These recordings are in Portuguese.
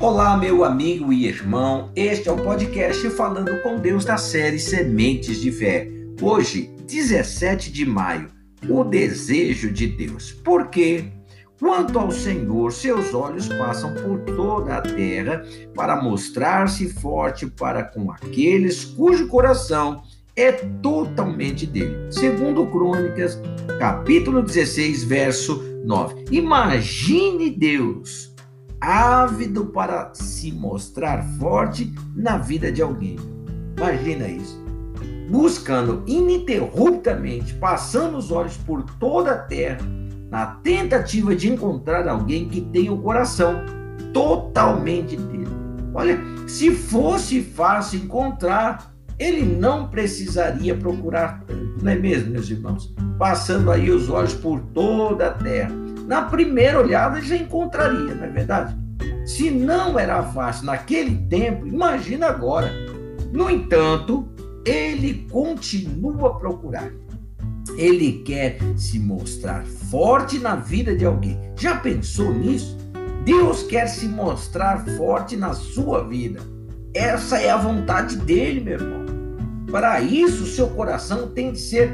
Olá, meu amigo e irmão. Este é o podcast Falando com Deus da série Sementes de Fé. Hoje, 17 de maio, o desejo de Deus. Porque, quanto ao Senhor, seus olhos passam por toda a terra para mostrar-se forte para com aqueles cujo coração é totalmente dele. Segundo Crônicas, capítulo 16, verso 9. Imagine Deus ávido para se mostrar forte na vida de alguém. Imagina isso. Buscando ininterruptamente, passando os olhos por toda a terra, na tentativa de encontrar alguém que tenha o coração totalmente dele. Olha, se fosse fácil encontrar, ele não precisaria procurar tanto, não é mesmo, meus irmãos? Passando aí os olhos por toda a terra na primeira olhada já encontraria, não é verdade? Se não era fácil naquele tempo, imagina agora. No entanto, ele continua a procurar. Ele quer se mostrar forte na vida de alguém. Já pensou nisso? Deus quer se mostrar forte na sua vida. Essa é a vontade dele, meu irmão. Para isso, seu coração tem de ser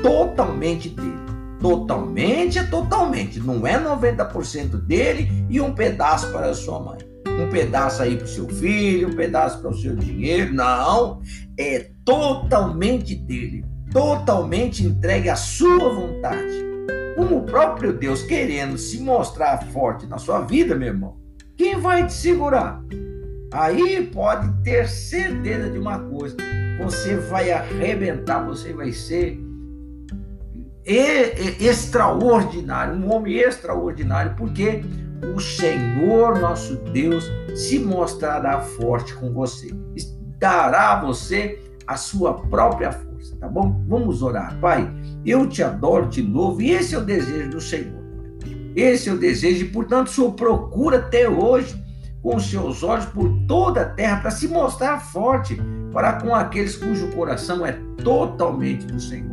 totalmente dele. Totalmente é totalmente. Não é 90% dele e um pedaço para a sua mãe. Um pedaço aí para o seu filho, um pedaço para o seu dinheiro. Não. É totalmente dele. Totalmente entregue à sua vontade. Como o próprio Deus querendo se mostrar forte na sua vida, meu irmão. Quem vai te segurar? Aí pode ter certeza de uma coisa: você vai arrebentar, você vai ser extraordinário, um homem extraordinário, porque o Senhor nosso Deus se mostrará forte com você, dará a você a sua própria força, tá bom? Vamos orar, Pai. Eu te adoro, te louvo, e esse é o desejo do Senhor. Esse é o desejo, e portanto, o Senhor procura até hoje, com seus olhos por toda a terra, para se mostrar forte para com aqueles cujo coração é totalmente do Senhor.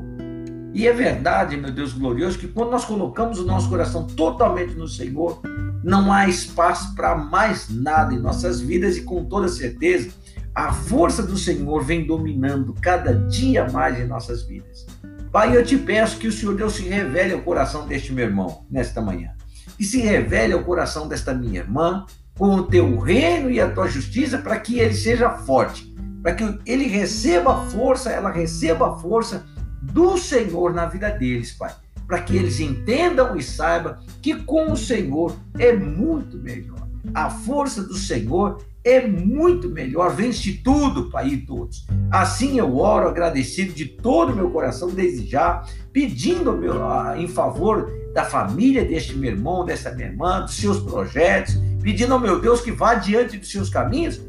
E é verdade, meu Deus glorioso, que quando nós colocamos o nosso coração totalmente no Senhor, não há espaço para mais nada em nossas vidas e com toda certeza a força do Senhor vem dominando cada dia mais em nossas vidas. Pai, eu te peço que o Senhor Deus se revele ao coração deste meu irmão nesta manhã. E se revele ao coração desta minha irmã com o teu reino e a tua justiça para que ele seja forte, para que ele receba força, ela receba força do Senhor na vida deles, Pai, para que eles entendam e saibam que com o Senhor é muito melhor. A força do Senhor é muito melhor, vence tudo, Pai, e todos. Assim eu oro agradecido de todo o meu coração, desde já, pedindo meu, em favor da família deste meu irmão, dessa minha irmã, dos seus projetos, pedindo ao meu Deus que vá diante dos seus caminhos,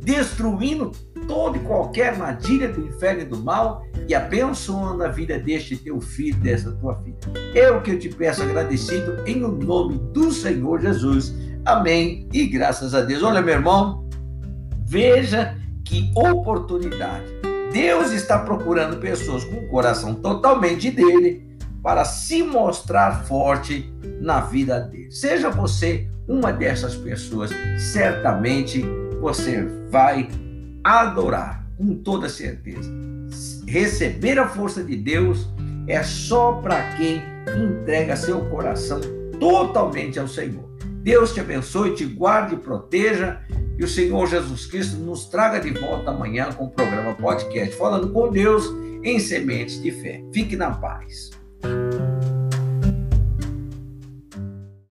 destruindo toda e qualquer armadilha do inferno e do mal e abençoando a vida deste teu filho, dessa tua filha. O que eu te peço agradecido em o nome do Senhor Jesus. Amém. E graças a Deus. Olha, meu irmão, veja que oportunidade. Deus está procurando pessoas com o coração totalmente dele para se mostrar forte na vida dele. Seja você uma dessas pessoas, certamente você vai adorar com toda certeza. Receber a força de Deus é só para quem entrega seu coração totalmente ao Senhor. Deus te abençoe, te guarde e proteja. E o Senhor Jesus Cristo nos traga de volta amanhã com o programa podcast Falando com Deus em Sementes de Fé. Fique na paz.